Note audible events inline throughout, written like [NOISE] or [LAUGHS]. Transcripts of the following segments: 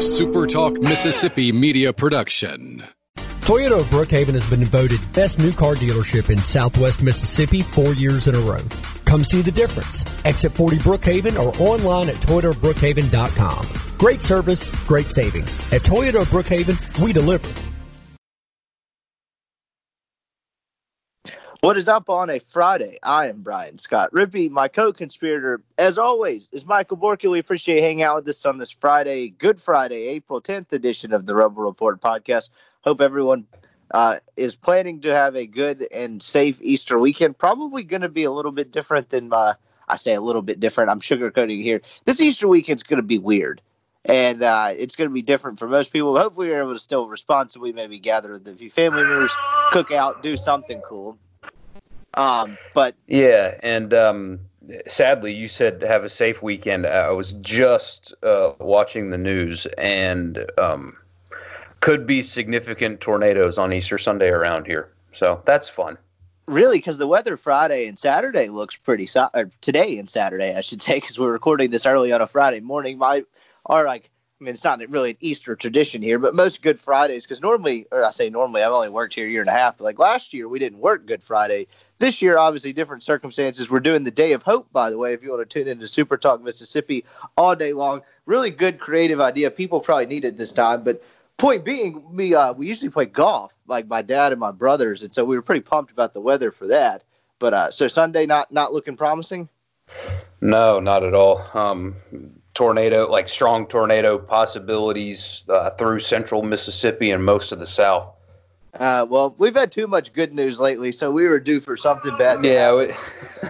SuperTalk Mississippi media production. Toyota of Brookhaven has been voted best new car dealership in southwest Mississippi four years in a row. Come see the difference. Exit 40 Brookhaven or online at toyotabrookhaven.com. Great service, great savings. At Toyota of Brookhaven, we deliver. What is up on a Friday? I am Brian Scott Rippee. My co-conspirator, as always, is Michael Borky. We appreciate hanging out with us on this Friday, Good Friday, April 10th edition of the Rebel Report podcast. Hope everyone uh, is planning to have a good and safe Easter weekend. Probably going to be a little bit different than my. I say a little bit different. I'm sugarcoating here. This Easter weekend's going to be weird, and uh, it's going to be different for most people. Hopefully, we're able to still responsibly maybe gather with a few family members, cook out, do something cool. Um, but yeah, and um, sadly, you said have a safe weekend. I was just uh, watching the news, and um, could be significant tornadoes on Easter Sunday around here. So that's fun. Really, because the weather Friday and Saturday looks pretty. So- or today and Saturday, I should say, because we're recording this early on a Friday morning. My are like. I mean, it's not really an Easter tradition here, but most Good Fridays, because normally, or I say normally, I've only worked here a year and a half, but like last year, we didn't work Good Friday this year, obviously, different circumstances. We're doing the Day of Hope, by the way, if you want to tune into Super Talk Mississippi all day long. Really good, creative idea. People probably need it this time. But point being, we uh, we usually play golf, like my dad and my brothers, and so we were pretty pumped about the weather for that. But uh, so Sunday, not not looking promising. No, not at all. Um, tornado, like strong tornado possibilities uh, through central Mississippi and most of the South. Uh, well, we've had too much good news lately, so we were due for something bad. Yeah, we,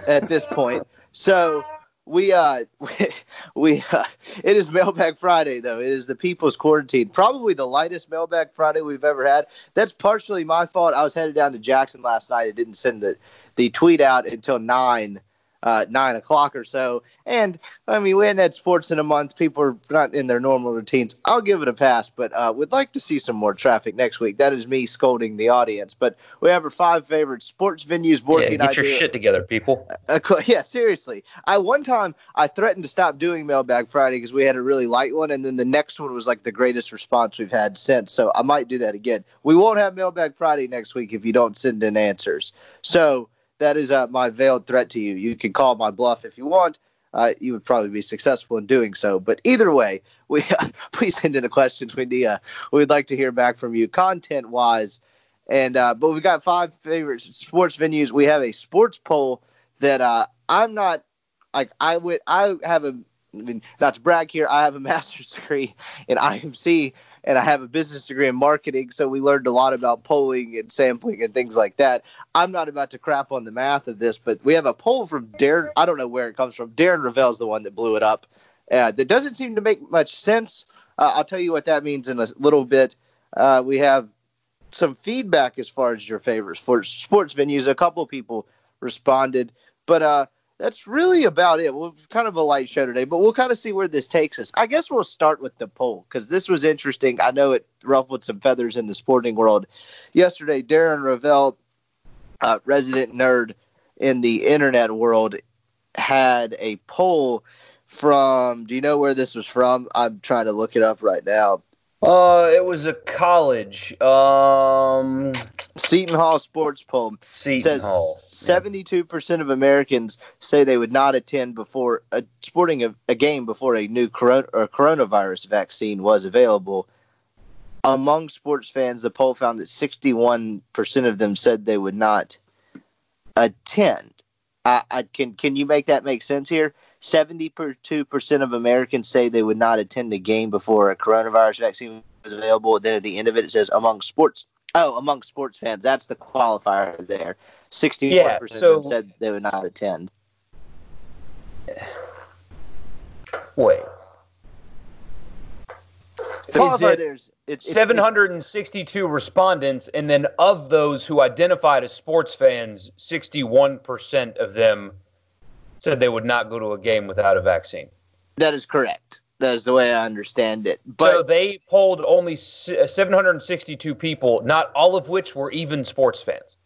at this point. So we uh [LAUGHS] we, uh, it is Mailbag Friday though. It is the People's Quarantine, probably the lightest Mailbag Friday we've ever had. That's partially my fault. I was headed down to Jackson last night. I didn't send the the tweet out until nine uh, nine o'clock or so. And I mean, we hadn't had sports in a month. People are not in their normal routines. I'll give it a pass, but uh, would like to see some more traffic next week. That is me scolding the audience. But we have our five favorite sports venues. Yeah, get your shit together, people. Uh, [LAUGHS] yeah, seriously. I one time I threatened to stop doing Mailbag Friday because we had a really light one, and then the next one was like the greatest response we've had since. So I might do that again. We won't have Mailbag Friday next week if you don't send in answers. So that is uh, my veiled threat to you. You can call my bluff if you want. Uh, you would probably be successful in doing so. But either way, we [LAUGHS] please send in the questions. We need, uh, we'd like to hear back from you, content wise. And uh, but we've got five favorite sports venues. We have a sports poll that uh, I'm not like I would. I have a I mean, not to brag here, I have a [LAUGHS] master's degree in IMC and I have a business degree in marketing, so we learned a lot about polling and sampling and things like that. I'm not about to crap on the math of this, but we have a poll from Darren. I don't know where it comes from. Darren Rovell's the one that blew it up. Uh, that doesn't seem to make much sense. Uh, I'll tell you what that means in a little bit. Uh, we have some feedback as far as your favorite sports sports venues. A couple people responded, but uh, that's really about it. We're kind of a light show today, but we'll kind of see where this takes us. I guess we'll start with the poll because this was interesting. I know it ruffled some feathers in the sporting world. Yesterday, Darren Rovell, uh, resident nerd in the internet world, had a poll from. Do you know where this was from? I'm trying to look it up right now. Uh, it was a college. Um, Seton Hall sports poll Seton says Hall. seventy-two percent of Americans say they would not attend before a sporting a, a game before a new corona, or coronavirus vaccine was available. Among sports fans, the poll found that sixty-one percent of them said they would not attend. I, I can can you make that make sense here? Seventy-two percent of Americans say they would not attend a game before a coronavirus vaccine was available. Then at the end of it, it says among sports. Oh, among sports fans, that's the qualifier there. Sixty-one Yeah, percent so- of them said they would not attend. wait. The qualifier it there's it's, it's 762 respondents, and then of those who identified as sports fans, 61% of them said they would not go to a game without a vaccine. that is correct. That is the way I understand it. But so they polled only 762 people, not all of which were even sports fans.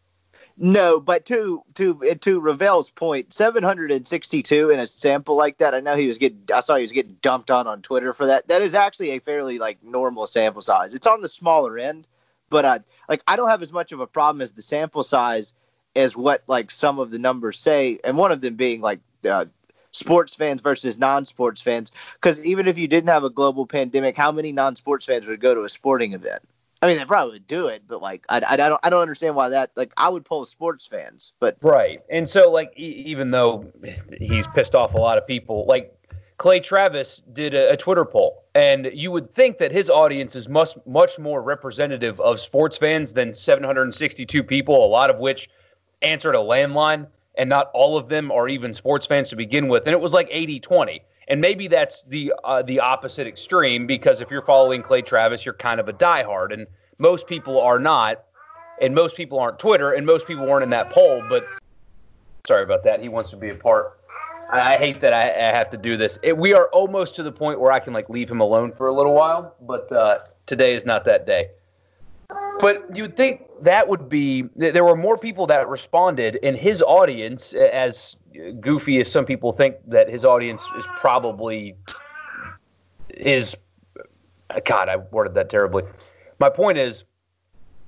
No, but to to to Rovell's point, 762 in a sample like that. I know he was getting. I saw he was getting dumped on on Twitter for that. That is actually a fairly like normal sample size. It's on the smaller end, but uh, like I don't have as much of a problem as the sample size as what like some of the numbers say, and one of them being like uh, sports fans versus non-sports fans. Because even if you didn't have a global pandemic, how many non-sports fans would go to a sporting event? I mean, they probably would do it, but like, I, I, don't, I don't understand why that. Like, I would pull sports fans, but right. And so, like, e- even though he's pissed off a lot of people, like Clay Travis did a, a, Twitter poll, and you would think that his audience is much, much more representative of sports fans than 762 people, a lot of which answered a landline, and not all of them are even sports fans to begin with. And it was like 80 20. And maybe that's the uh, the opposite extreme because if you're following Clay Travis, you're kind of a diehard, and most people are not, and most people aren't Twitter, and most people weren't in that poll. But sorry about that. He wants to be a part. I, I hate that I, I, have to do this. It, we are almost to the point where I can like leave him alone for a little while, but uh, today is not that day. But you'd think that would be there were more people that responded in his audience as goofy as some people think that his audience is probably is God, I worded that terribly. My point is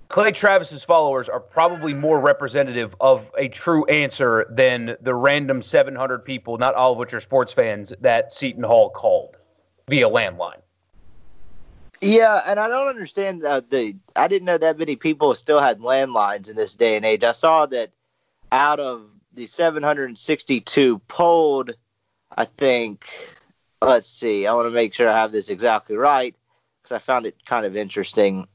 Clay Travis's followers are probably more representative of a true answer than the random 700 people, not all of which are sports fans, that Seton Hall called via landline. Yeah, and I don't understand uh, the. I didn't know that many people still had landlines in this day and age. I saw that out of the 762 polled, I think. Let's see. I want to make sure I have this exactly right because I found it kind of interesting.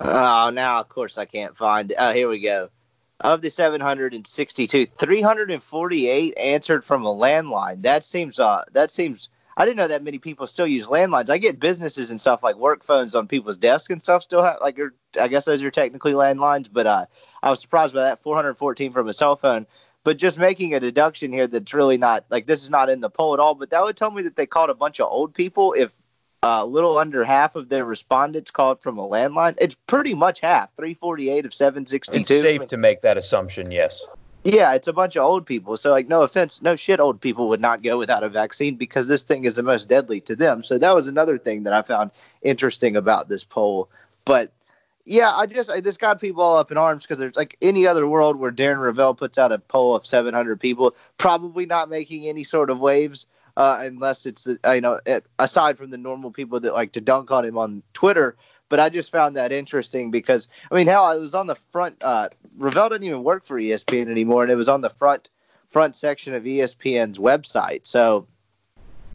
Oh, now of course I can't find. It. Oh, here we go. Of the 762, 348 answered from a landline. That seems uh that seems I didn't know that many people still use landlines. I get businesses and stuff like work phones on people's desks and stuff still have like I guess those are technically landlines, but uh, I was surprised by that 414 from a cell phone. But just making a deduction here that's really not like this is not in the poll at all. But that would tell me that they called a bunch of old people if a uh, little under half of their respondents called from a landline. It's pretty much half, 348 of 762. It's safe to make that assumption, yes. Yeah, it's a bunch of old people. So, like, no offense, no shit, old people would not go without a vaccine because this thing is the most deadly to them. So that was another thing that I found interesting about this poll. But yeah, I just I just got people all up in arms because there's like any other world where Darren Rovell puts out a poll of 700 people, probably not making any sort of waves. Uh, unless it's the, you know aside from the normal people that like to dunk on him on Twitter, but I just found that interesting because I mean, hell, I was on the front. Uh, Rovell didn't even work for ESPN anymore, and it was on the front front section of ESPN's website. So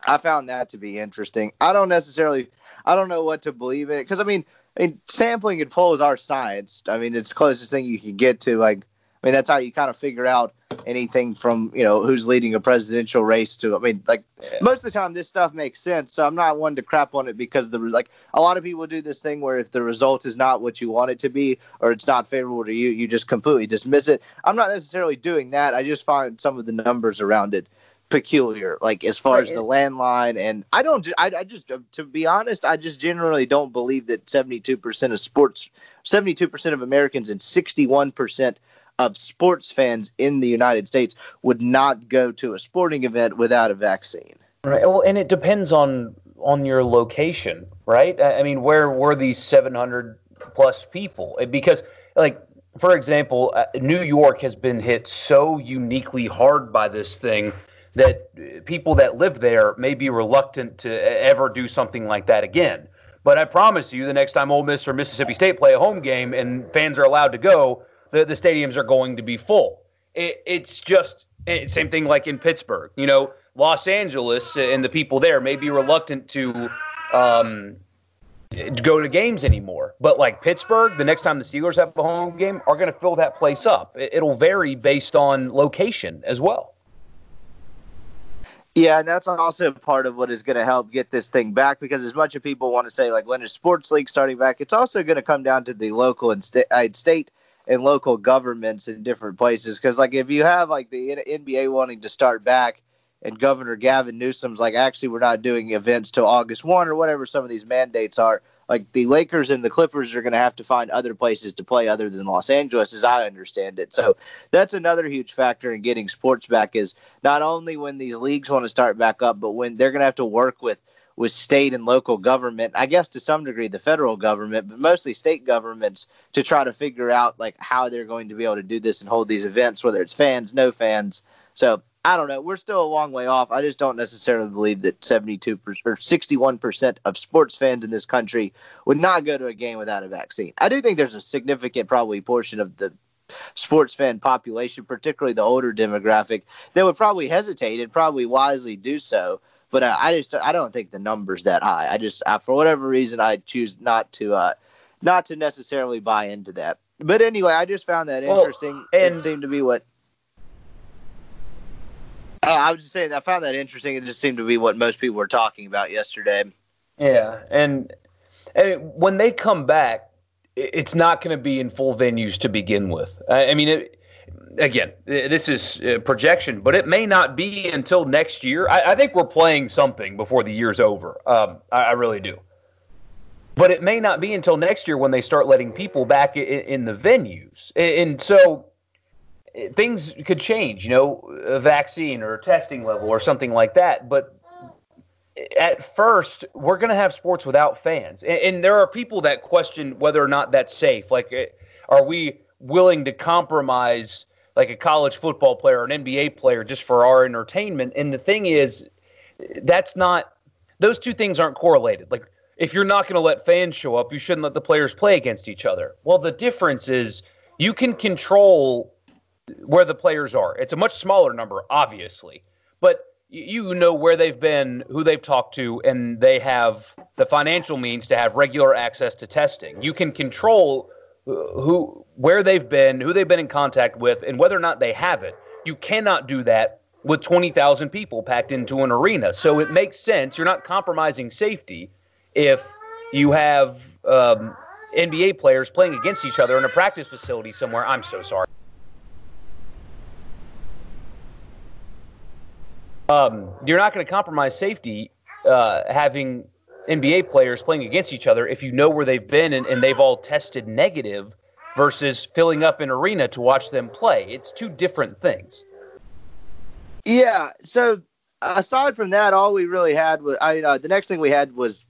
I found that to be interesting. I don't necessarily, I don't know what to believe in it because I mean, I mean, sampling and polls are science. I mean, it's the closest thing you can get to like I mean, that's how you kind of figure out anything from you know who's leading a presidential race to. I mean, like yeah. most of the time, this stuff makes sense. So I'm not one to crap on it because the like a lot of people do this thing where if the result is not what you want it to be or it's not favorable to you, you just completely dismiss it. I'm not necessarily doing that. I just find some of the numbers around it peculiar like as far as the landline and i don't I, I just uh, to be honest i just generally don't believe that 72% of sports 72% of americans and 61% of sports fans in the United States would not go to a sporting event without a vaccine. Right. Well, and it depends on on your location, right? I mean, where were these 700 plus people? Because, like, for example, uh, New York has been hit so uniquely hard by this thing that people that live there may be reluctant to ever do something like that again. But I promise you, the next time Ole Miss or Mississippi State play a home game and fans are allowed to go, the, the stadiums are going to be full. It, it's just it, same thing like in Pittsburgh. You know, Los Angeles and the people there may be reluctant to um, go to games anymore. But like Pittsburgh, the next time the Steelers have a home game, are going to fill that place up. It, it'll vary based on location as well. Yeah, and that's also part of what is going to help get this thing back because as much as people want to say like when is sports league starting back, it's also going to come down to the local and sta- state and local governments in different places. Because like if you have like the NBA wanting to start back, and Governor Gavin Newsom's like, actually, we're not doing events till August one or whatever some of these mandates are. like the Lakers and the Clippers are going to have to find other places to play other than Los Angeles, as I understand it. So that's another huge factor in getting sports back is not only when these leagues want to start back up, but when they're going to have to work with with state and local government, I guess to some degree the federal government, but mostly state governments to try to figure out like how they're going to be able to do this and hold these events, whether it's fans, no fans. So I don't know. We're still a long way off. I just don't necessarily believe that 72 or 61 percent of sports fans in this country would not go to a game without a vaccine. I do think there's a significant, probably portion of the sports fan population, particularly the older demographic, that would probably hesitate and probably wisely do so but uh, I just I don't think the number's that high. I just uh, for whatever reason I choose not to uh, not to necessarily buy into that. But anyway, I just found that interesting. Well, and it seemed to be what uh, I was just saying. I found that interesting. It just seemed to be what most people were talking about yesterday. Yeah, and, and when they come back, it's not going to be in full venues to begin with. I, I mean, it, again, this is uh, projection, but it may not be until next year. I, I think we're playing something before the year's over. Um, I, I, really do. But it may not be until next year when they start letting people back in, in the venues. And, so eh, things could change, you know, a vaccine or a testing level or something like that. But at first, we're going to have sports without fans. And, and there are people that question whether or not that's safe. Like, eh, are we willing to compromise? Like a college football player or an NBA player just for our entertainment. And the thing is, that's not, those two things aren't correlated. Like, if you're not going to let fans show up, you shouldn't let the players play against each other. Well, the difference is you can control where the players are. It's a much smaller number, obviously, but you know where they've been, who they've talked to, and they have the financial means to have regular access to testing. You can control who where they've been, who they've been in contact with, and whether or not they have it. You cannot do that with 20,000 people packed into an arena. So it makes sense. You're not compromising safety if you have um, NBA players playing against each other in a practice facility somewhere. I'm so sorry. Um, you're not going to compromise safety uh, having NBA players playing against each other if you know where they've been and, and they've all tested negative versus filling up an arena to watch them play. It's two different things. Yeah. So aside from that, all we really had was I uh, the next thing we had was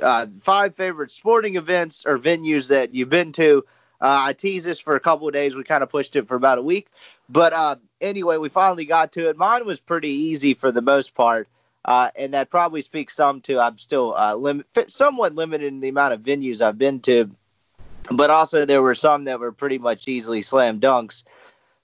uh, five favorite sporting events or venues that you've been to. Uh, I teased this for a couple of days. We kind of pushed it for about a week, but uh, anyway, we finally got to it. Mine was pretty easy for the most part. Uh, and that probably speaks some to I'm still uh, lim- somewhat limited in the amount of venues I've been to, but also there were some that were pretty much easily slam dunks.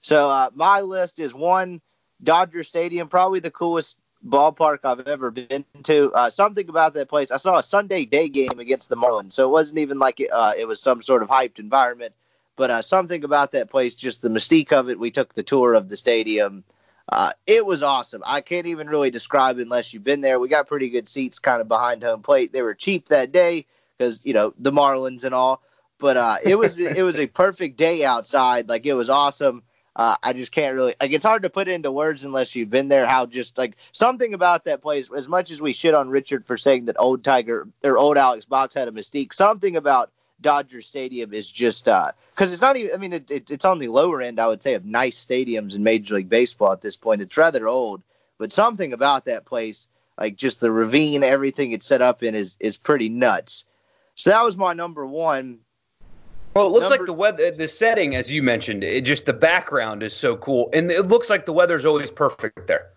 So uh, my list is one Dodger Stadium, probably the coolest ballpark I've ever been to. Uh, something about that place. I saw a Sunday day game against the Marlins, so it wasn't even like it, uh, it was some sort of hyped environment. But uh, something about that place, just the mystique of it. We took the tour of the stadium. Uh, it was awesome. I can't even really describe unless you've been there. We got pretty good seats kind of behind home plate. They were cheap that day because you know the Marlins and all. But uh, it was it was a perfect day outside. Like it was awesome. Uh, I just can't really like it's hard to put into words unless you've been there. How just like something about that place. As much as we shit on Richard for saying that old Tiger or old Alex Box had a mystique, something about Dodger Stadium is just because uh, it's not even. I mean, it, it, it's on the lower end, I would say, of nice stadiums in Major League Baseball at this point. It's rather old, but something about that place, like just the ravine, everything it's set up in, is is pretty nuts. So that was my number one. Well, it looks number, like the weather, the setting, as you mentioned, it just the background is so cool, and it looks like the weather's always perfect there.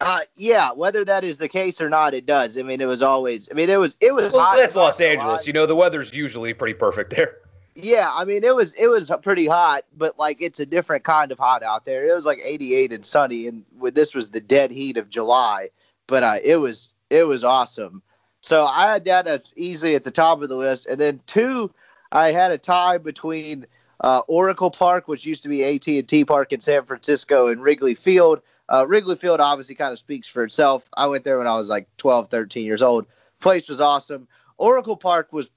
Uh, yeah, whether that is the case or not, it does. I mean, it was always. I mean, it was. It was. Well, hot that's Los Angeles. You know, the weather's usually pretty perfect there. Yeah, I mean, it was it was pretty hot, but like it's a different kind of hot out there. It was like 88 and sunny, and this was the dead heat of July. But uh, it was it was awesome. So I had that as easily at the top of the list, and then two, I had a tie between uh, Oracle Park, which used to be AT and T Park in San Francisco, and Wrigley Field. Uh, Wrigley Field obviously kind of speaks for itself. I went there when I was like 12, 13 years old. Place was awesome. Oracle Park was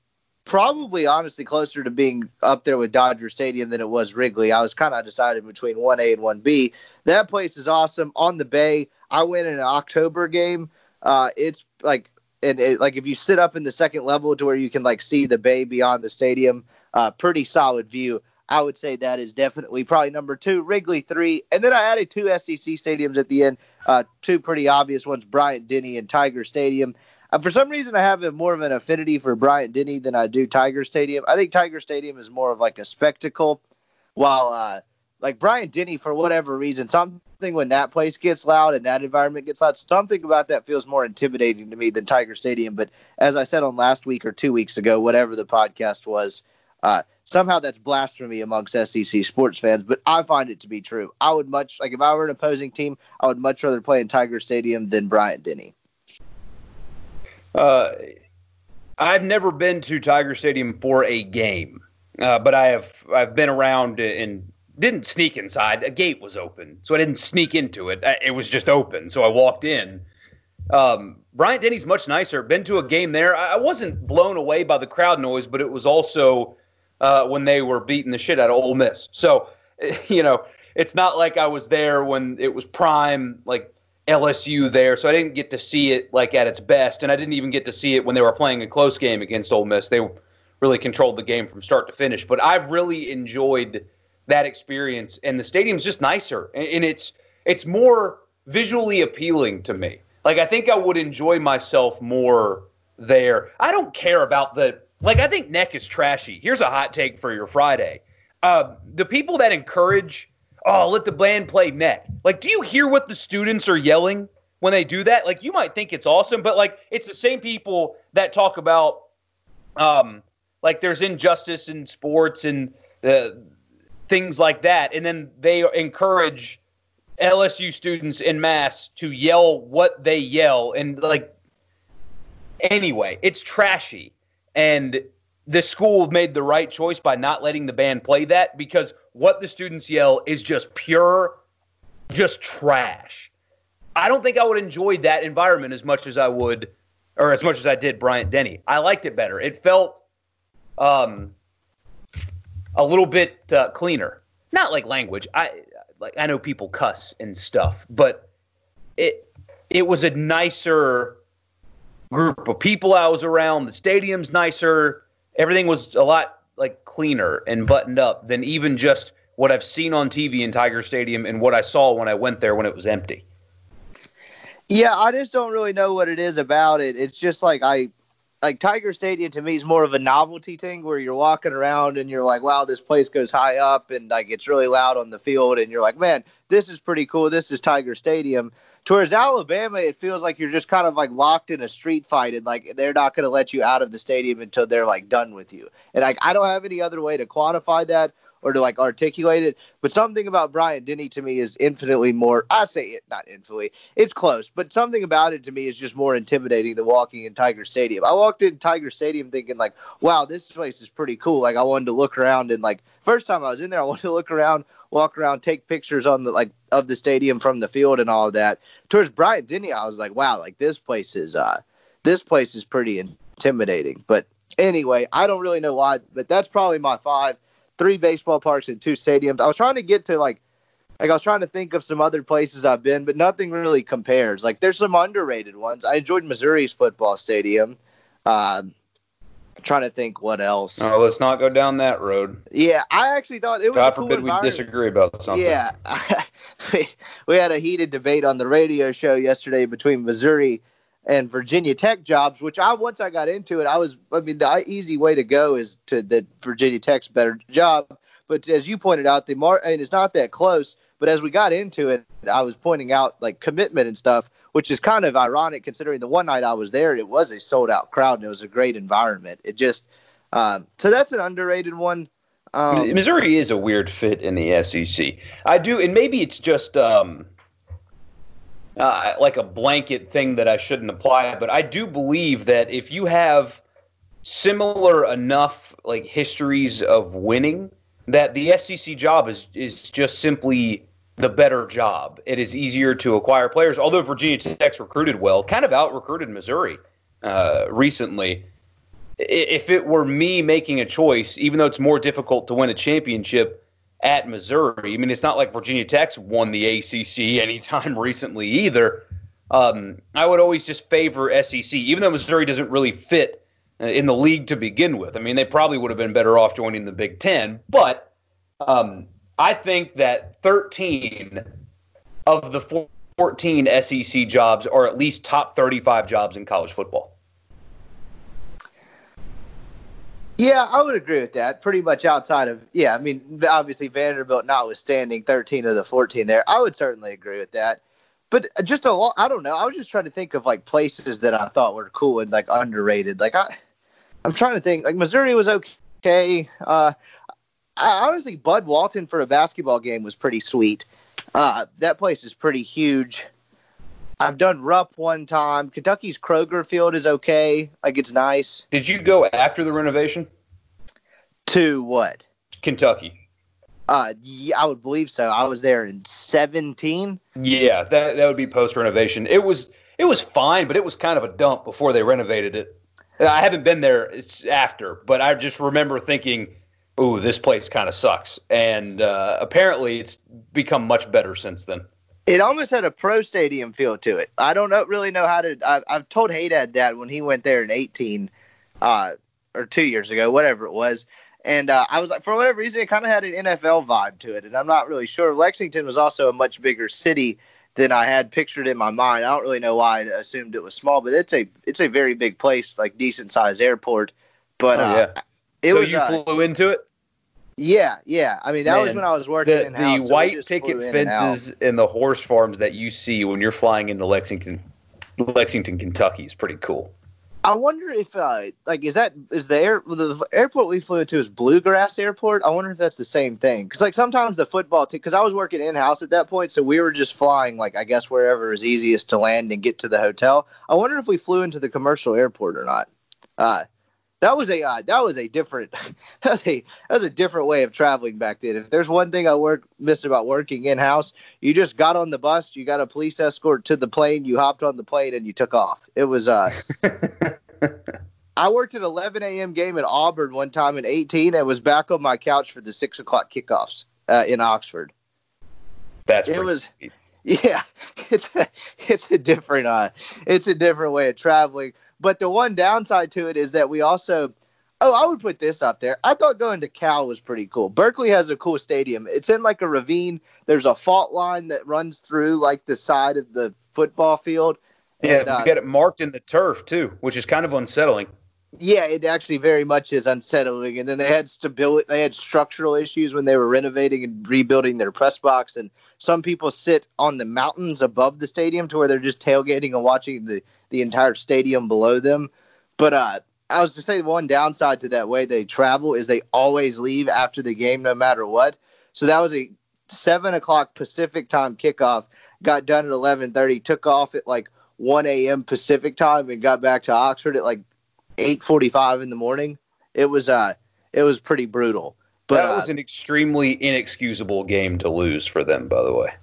probably honestly closer to being up there with Dodger Stadium than it was Wrigley. I was kind of decided between 1A and 1B. That place is awesome on the bay. I went in an October game. Uh, it's like and it, like if you sit up in the second level to where you can like see the bay beyond the stadium, uh, pretty solid view. I would say that is definitely probably number two, Wrigley three, and then I added two SEC stadiums at the end, uh, two pretty obvious ones, Bryant Denny and Tiger Stadium. Uh, for some reason, I have a more of an affinity for Bryant Denny than I do Tiger Stadium. I think Tiger Stadium is more of like a spectacle, while uh, like Bryant Denny, for whatever reason, something when that place gets loud and that environment gets loud, something about that feels more intimidating to me than Tiger Stadium. But as I said on last week or two weeks ago, whatever the podcast was, uh, somehow that's blasphemy amongst SEC sports fans, but I find it to be true. I would much like if I were an opposing team, I would much rather play in Tiger Stadium than Bryant Denny. Uh, I've never been to Tiger Stadium for a game, uh, but I have I've been around and didn't sneak inside. A gate was open, so I didn't sneak into it. It was just open, so I walked in. Um, Bryant Denny's much nicer. Been to a game there. I wasn't blown away by the crowd noise, but it was also uh, when they were beating the shit out of Ole Miss. So, [LAUGHS] you know, it's not like I was there when it was prime, like LSU there. So I didn't get to see it like at its best, and I didn't even get to see it when they were playing a close game against Ole Miss. They really controlled the game from start to finish. But I've really enjoyed that experience, and the stadium's just nicer, and it's it's more visually appealing to me. Like I think I would enjoy myself more there. I don't care about the like. I think neck is trashy. Here's a hot take for your Friday. Uh, the people that encourage, oh, let the band play neck. Like, do you hear what the students are yelling when they do that? Like, you might think it's awesome, but like, it's the same people that talk about, um, like there's injustice in sports and uh, things like that, and then they encourage LSU students in mass to yell what they yell and like anyway, it's trashy. And the school made the right choice by not letting the band play that because what the students yell is just pure just trash. I don't think I would enjoy that environment as much as I would or as much as I did Bryant Denny. I liked it better. It felt um a little bit uh, cleaner. Not like language. I like I know people cuss and stuff, but it it was a nicer group of people I was around. The stadium's nicer. Everything was a lot like cleaner and buttoned up than even just what I've seen on TV in Tiger Stadium and what I saw when I went there when it was empty. Yeah, I just don't really know what it is about it. It's just like I like Tiger Stadium to me is more of a novelty thing where you're walking around and you're like, wow, this place goes high up and like it's really loud on the field and you're like, man, this is pretty cool. This is Tiger Stadium. Towards Alabama, it feels like you're just kind of like locked in a street fight and like they're not going to let you out of the stadium until they're like done with you. And like I don't have any other way to quantify that or to like articulate it. But something about Bryant Denny to me is infinitely more. I say it not infinitely. It's close, but something about it to me is just more intimidating than walking in Tiger Stadium. I walked in Tiger Stadium thinking like, wow, this place is pretty cool. Like I wanted to look around and like first time I was in there, I wanted to look around, walk around, take pictures on the like of the stadium from the field and all of that. Towards Bryant Denny, I was like, wow, like this place is uh this place is pretty intimidating. But anyway, I don't really know why, but that's probably my five three baseball parks and two stadiums. I was trying to get to like like I was trying to think of some other places I've been, but nothing really compares. Like there's some underrated ones. I enjoyed Missouri's football stadium. Uh, trying to think what else. Oh, let's not go down that road. Yeah, I actually thought it was. God cool forbid we disagree about something. Yeah, [LAUGHS] we had a heated debate on the radio show yesterday between Missouri and Virginia Tech jobs, which I once I got into it, I was I mean the easy way to go is to that Virginia Tech's better job. But as you pointed out, the mar and it's not that close. But as we got into it, I was pointing out like commitment and stuff, which is kind of ironic considering the one night I was there, it was a sold out crowd and it was a great environment. It just um, so that's an underrated one. Um, Missouri is a weird fit in the SEC. I do, and maybe it's just um, uh, like a blanket thing that I shouldn't apply, but I do believe that if you have similar enough like histories of winning, that the SEC job is is just simply the better job. It is easier to acquire players. Although Virginia Tech's recruited well, kind of out recruited Missouri uh, recently. If it were me making a choice, even though it's more difficult to win a championship at Missouri. I mean, it's not like Virginia Tech's won the ACC [LAUGHS] anytime recently either, um, I would always just favor SEC, even though Missouri doesn't really fit uh, in the league to begin with. I mean, they probably would have been better off joining the Big Ten, but um, I think that 13 of the 14 SEC jobs are at least top 35 jobs in college football. Yeah, I would agree with that. Pretty much outside of yeah, I mean, obviously Vanderbilt notwithstanding, thirteen of the fourteen there, I would certainly agree with that. But just a lot, I don't know. I was just trying to think of like places that I thought were cool and like underrated. Like I, I'm trying to think. Like Missouri was okay. Uh, honestly, Bud Walton for a basketball game was pretty sweet. Uh, that place is pretty huge. I've done Rupp one time. Kentucky's Kroger Field is okay. Like it's nice. Did you go after the renovation? To what? Kentucky. Uh, yeah, I would believe so. I was there in seventeen. Yeah, that that would be post renovation. It was it was fine, but it was kind of a dump before they renovated it. I haven't been there it's after, but I just remember thinking, "Ooh, this place kind of sucks." And uh, apparently, it's become much better since then. It almost had a pro stadium feel to it. I don't know, really know how to. I, I've told Haydad that when he went there in 18, uh, or two years ago, whatever it was. And uh, I was like, for whatever reason, it kind of had an NFL vibe to it. And I'm not really sure. Lexington was also a much bigger city than I had pictured in my mind. I don't really know why I assumed it was small, but it's a it's a very big place, like decent sized airport. But Oh, uh, yeah. It so was you uh, flew into it. yeah, yeah. I mean, that was when I was working The, the so white flew picket and fences and the horse farms that you see when you're flying into Lexington, Lexington, Kentucky, is pretty cool. I wonder if, uh, like, is that is the air the airport we flew into is Bluegrass Airport? I wonder if that's the same thing. Because like sometimes the football team, because I was working in house at that point, so we were just flying like I guess wherever is easiest to land and get to the hotel. I wonder if we flew into the commercial airport or not. Uh, that was a uh, that was a different [LAUGHS] that was a that was a different way of traveling back then. If there's one thing I work missed about working in house, you just got on the bus, you got a police escort to the plane, you hopped on the plane, and you took off. It was uh. [LAUGHS] I worked at 11 a.m. game at Auburn one time in 18 and was back on my couch for the six o'clock kickoffs uh, in Oxford. That's It was- sweet. [LAUGHS] Yeah, it's a, it's a different uh, it's a different way of traveling. But the one downside to it is that we also, oh, I would put this up there. I thought going to Cal was pretty cool. Berkeley has a cool stadium. It's in like a ravine. There's a fault line that runs through like the side of the football field. Yeah, And, uh, we get it marked in the turf too, which is kind of unsettling. Yeah, it actually very much is unsettling. And then they had stability, they had structural issues when they were renovating and rebuilding their press box. And some people sit on the mountains above the stadium to where they're just tailgating and watching the the entire stadium below them. But uh, I was to say the one downside to that way they travel is they always leave after the game, no matter what. So that was a seven o'clock Pacific time kickoff. Got done at eleven thirty. Took off at like one a.m. Pacific time and got back to Oxford at like eight forty-five in the morning. It was uh, it was pretty brutal. But that uh, was an extremely inexcusable game to lose for them, by the way.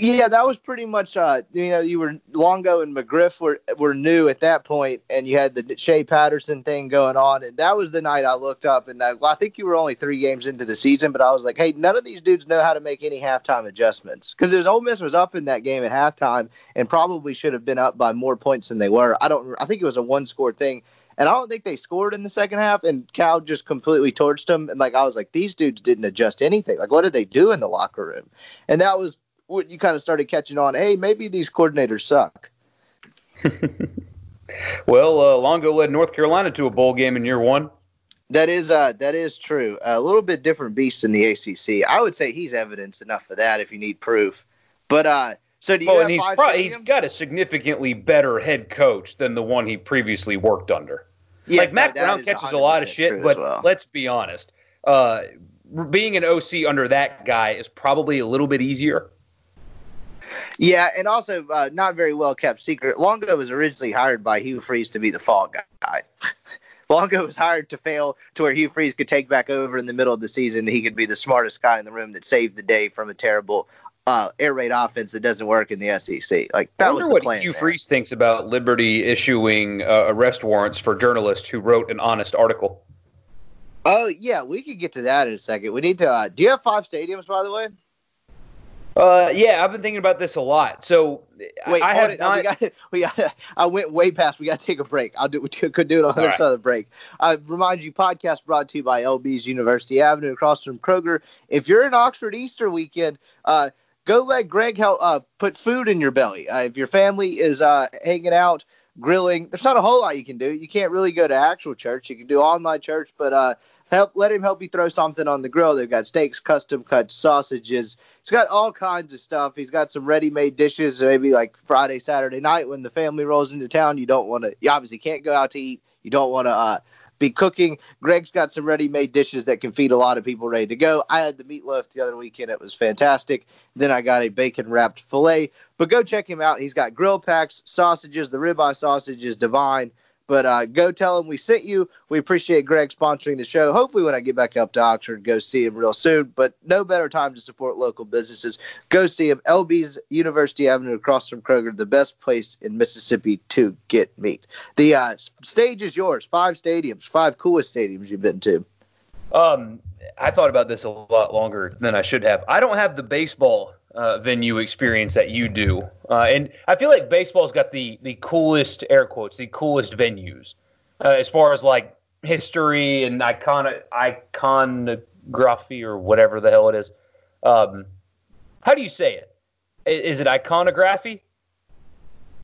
Yeah, that was pretty much. Uh, you know, you were Longo and McGriff were were new at that point, and you had the Shea Patterson thing going on, and that was the night I looked up, and I, well, I think you were only three games into the season, but I was like, hey, none of these dudes know how to make any halftime adjustments because it was Ole Miss was up in that game at halftime, and probably should have been up by more points than they were. I don't. I think it was a one score thing. And I don't think they scored in the second half, and Cal just completely torched them. And like I was like, these dudes didn't adjust anything. Like, what did they do in the locker room? And that was when you kind of started catching on. Hey, maybe these coordinators suck. [LAUGHS] Well, uh, Longo led North Carolina to a bowl game in year one. That is uh, that is true. A little bit different beast in the ACC. I would say he's evidence enough for that if you need proof. But uh, so do you Oh, and he's pro- he's got a significantly better head coach than the one he previously worked under. Yeah, like Mack Brown catches a lot of shit, but well. let's be honest. Uh, being an OC under that guy is probably a little bit easier. Yeah, and also uh, not very well kept secret. Longo was originally hired by Hugh Freeze to be the fall guy. [LAUGHS] Longo was hired to fail to where Hugh Freeze could take back over in the middle of the season. He could be the smartest guy in the room that saved the day from a terrible uh, air raid offense that doesn't work in the SEC. Like I that was wonder the what plan. Hugh there. Freeze thinks about Liberty issuing uh, arrest warrants for journalists who wrote an honest article. Oh yeah, we could get to that in a second. We need to. Uh, do you have five stadiums, by the way? Uh, yeah, I've been thinking about this a lot. So Wait, I have it. not. we got, [LAUGHS] we got, I went way past. We got to take a break. I'll do. We [LAUGHS] could do it on the other right. side of the break. I remind you, podcast brought to you by LB's University Avenue across from Kroger. If you're in Oxford Easter weekend, uh, go let Greg help uh, put food in your belly. Uh, if your family is uh, hanging out grilling, there's not a whole lot you can do. You can't really go to actual church. You can do online church, but uh, help let him help you throw something on the grill. They've got steaks, custom cut sausages. He's got all kinds of stuff. He's got some ready-made dishes. Maybe like Friday, Saturday night when the family rolls into town. You don't want to. You obviously can't go out to eat. You don't want to uh, be cooking. Greg's got some ready-made dishes that can feed a lot of people ready to go. I had the meatloaf the other weekend. It was fantastic. Then I got a bacon-wrapped fillet. But go check him out. He's got grill packs, sausages. The ribeye sausage is divine. But uh, go tell him we sent you. We appreciate Greg sponsoring the show. Hopefully, when I get back up to Oxford, go see him real soon. But no better time to support local businesses. Go see him. LB's University Avenue across from Kroger, the best place in Mississippi to get meat. The uh, stage is yours. Five stadiums, five coolest stadiums you've been to. Um, I thought about this a lot longer than I should have. I don't have the baseball uh, venue experience that you do, uh, and I feel like baseball's got the the coolest air quotes, the coolest venues uh, as far as like history and icon iconography or whatever the hell it is. Um, how do you say it? Is it iconography?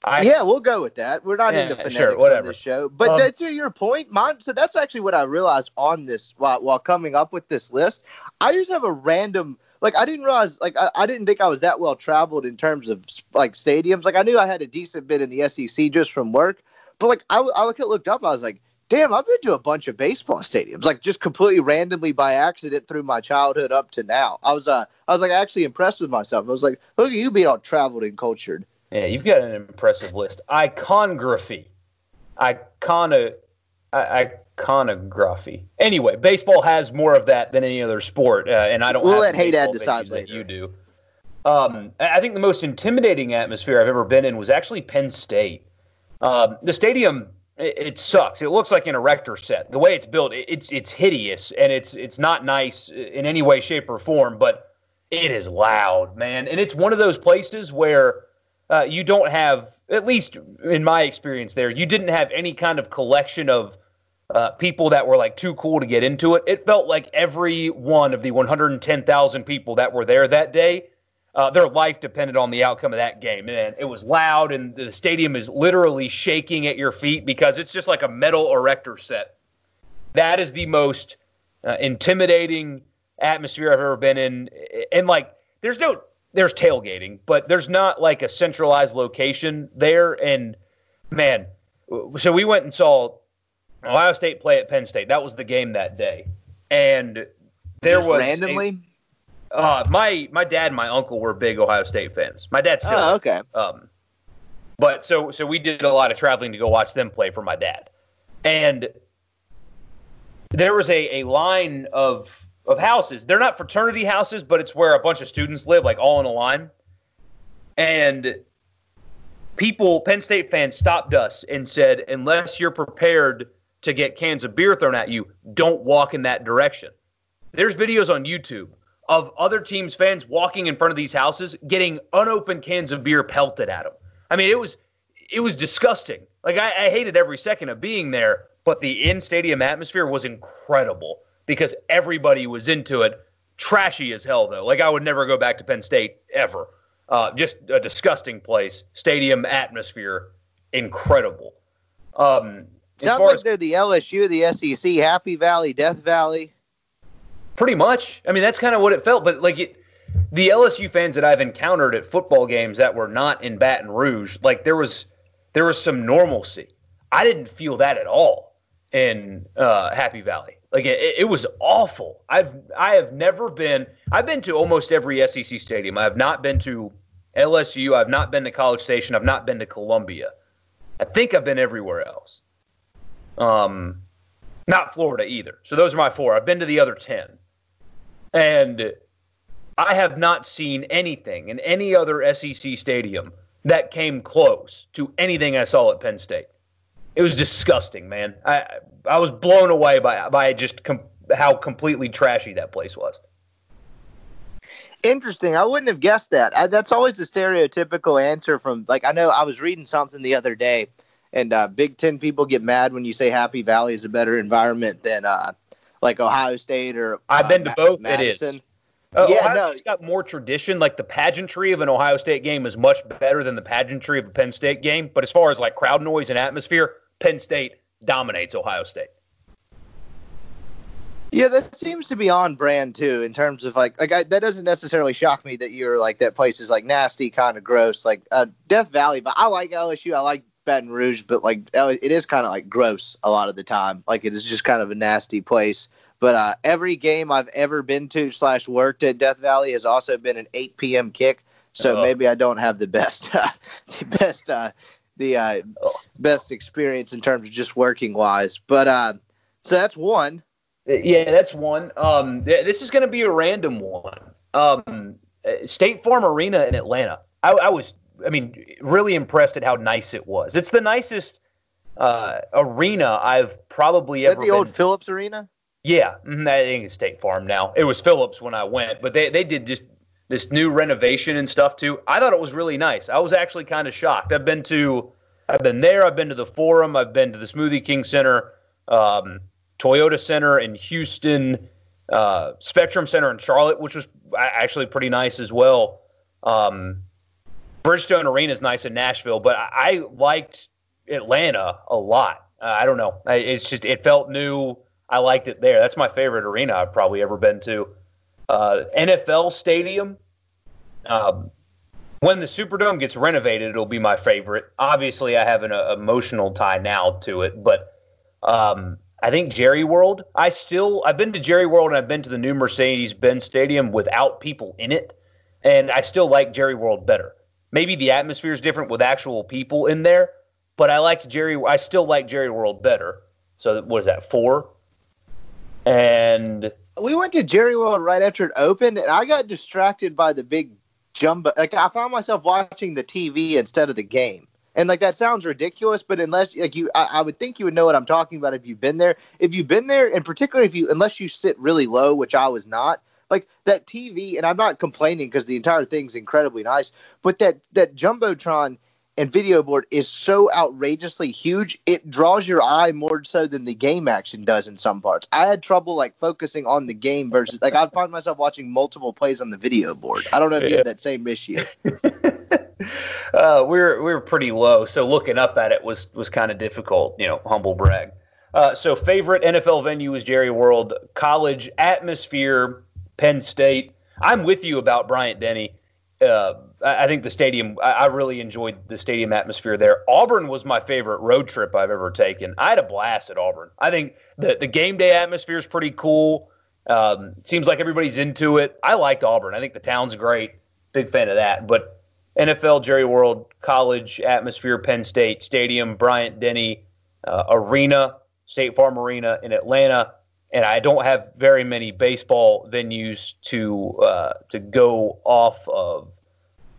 I, yeah, we'll go with that. We're not Yeah, into sure, phonetics on whatever. this show. But Um, to- to your point, mine. So that's actually what I realized on this while, while coming up with this list. I just have a random. Like I didn't realize. Like I, I didn't think I was that well traveled in terms of like stadiums. Like I knew I had a decent bit in the SEC just from work. But like I, I looked up, I was like, damn, I've been to a bunch of baseball stadiums. Like just completely randomly by accident through my childhood up to now. I was uh I was like actually impressed with myself. I was like, look at you being all traveled and cultured. Yeah, you've got an impressive list. Iconography. Icona, iconography. Anyway, baseball has more of that than any other sport, uh, and I don't. We'll let Haydad decide later. You do. Um, I I think the most intimidating atmosphere I've ever been in was actually Penn State. Um, the stadium it, it sucks. It looks like an erector set. The way it's built, it, it's it's hideous and it's it's not nice in any way, shape, or form. But it is loud, man, and it's one of those places where uh, you don't have, at least in my experience there, you didn't have any kind of collection of uh, people that were like too cool to get into it. It felt like every one of the 110,000 people that were there that day, uh, their life depended on the outcome of that game. And it was loud, and the stadium is literally shaking at your feet because it's just like a metal erector set. That is the most uh, intimidating atmosphere I've ever been in. And like, there's no, there's tailgating, but there's not like a centralized location there. And man, so we went and saw Ohio State play at Penn State. That was the game that day, and there Just was a- randomly. uh, my my dad and my uncle were big Ohio State fans. My dad still. Oh, okay. Um, but so so we did a lot of traveling to go watch them play for my dad, and there was a, a line of of houses. They're not fraternity houses, but it's where a bunch of students live, like all in a line. And people, Penn State fans, stopped us and said, unless you're prepared to get cans of beer thrown at you, don't walk in that direction. There's videos on YouTube of other teams' fans walking in front of these houses, getting unopened cans of beer pelted at them. I mean, it was it was disgusting. Like I, I hated every second of being there, but the in stadium atmosphere was incredible because everybody was into it. Trashy as hell though. Like I would never go back to Penn State ever. Uh, just a disgusting place. Stadium atmosphere, incredible. Um, Sounds like as- they're the LSU, the SEC, Happy Valley, Death Valley. Pretty much. I mean, that's kind of what it felt. But like it, the LSU fans that I've encountered at football games that were not in Baton Rouge, like there was there was some normalcy. I didn't feel that at all in uh, Happy Valley. Like it, it was awful. I've I have never been. I've been to almost every SEC stadium. I have not been to LSU. I've not been to College Station. I've not been to Columbia. I think I've been everywhere else. Um, not Florida either. So those are my four. I've been to the other ten. And I have not seen anything in any other SEC stadium that came close to anything I saw at Penn State. It was disgusting, man. I I was blown away by by just com- how completely trashy that place was. Interesting. I wouldn't have guessed that. I, that's always the stereotypical answer from like I know I was reading something the other day, and uh, Big Ten people get mad when you say Happy Valley is a better environment than uh, like Ohio State or. I've been to Ma- both. Madison. It is. Uh, Yeah, Ohio no. State's got more tradition. Like the pageantry of an Ohio State game is much better than the pageantry of a Penn State game. But as far as like crowd noise and atmosphere, Penn State dominates Ohio State. Yeah, that seems to be on brand too in terms of like like I, that doesn't necessarily shock me that you're like that place is like nasty, kind of gross, like uh, Death Valley. But I like LSU. I like Baton Rouge, but like it is kind of like gross a lot of the time. Like it is just kind of a nasty place. But uh, every game I've ever been to slash worked at Death Valley has also been an 8 p.m. kick. So Oh. maybe I don't have the best [LAUGHS] uh, the best uh, the uh, Oh. best experience in terms of just working wise. But uh, so that's one. Uh, Yeah, that's one. Um, th- this is going to be a random one. Um, State Farm Arena in Atlanta. I, I was, I mean, really impressed at how nice it was. It's the nicest uh, arena I've probably Is ever that the been old Phillips Arena? Yeah, mhm, I think it's State Farm now. It was Phillips when I went, but they, they did just this new renovation and stuff too. I thought it was really nice. I was actually kind of shocked. I've been to, I've been there. I've been to the Forum. I've been to the Smoothie King Center, um, Toyota Center in Houston, uh, Spectrum Center in Charlotte, which was actually pretty nice as well. Um, Bridgestone Arena is nice in Nashville, but I, I liked Atlanta a lot. Uh, I don't know. I, it's just it felt new. I liked it there. That's my favorite arena I've probably ever been to. Uh, NFL Stadium. Um, when the Superdome gets renovated, it'll be my favorite. Obviously, I have an uh, emotional tie now to it, but um, I think Jerry World. I still I've been to Jerry World and I've been to the new Mercedes-Benz Stadium without people in it, and I still like Jerry World better. Maybe the atmosphere is different with actual people in there, but I liked Jerry. I still like Jerry World better. So what is that four? And we went to Jerry World right after it opened, and I got distracted by the big jumbo. Like I found myself watching the TV instead of the game, and like that sounds ridiculous, but unless like you, I, I would think you would know what I'm talking about if you've been there. If you've been there, and particularly if you, unless you sit really low, which I was not. Like that TV, and I'm not complaining because the entire thing's incredibly nice, but that that jumbotron and video board is so outrageously huge it draws your eye more so than the game action does in some parts i had trouble like focusing on the game versus like i'd find myself watching multiple plays on the video board i don't know if you had that same issue [LAUGHS] uh, we were we were pretty low, so looking up at it was was kind of difficult. You know, humble brag. Uh, so favorite NFL venue is Jerry World. College atmosphere, Penn State. I'm with you about Bryant Denny. Uh, I think the stadium. I, I really enjoyed the stadium atmosphere there. Auburn was my favorite road trip I've ever taken. I had a blast at Auburn. I think the the game day atmosphere is pretty cool. Um, seems like everybody's into it. I liked Auburn. I think the town's great. Big fan of that. But NFL, Jerry World, college atmosphere, Penn State Stadium, Bryant Denny uh, Arena, State Farm Arena in Atlanta, and I don't have very many baseball venues to uh, to go off of.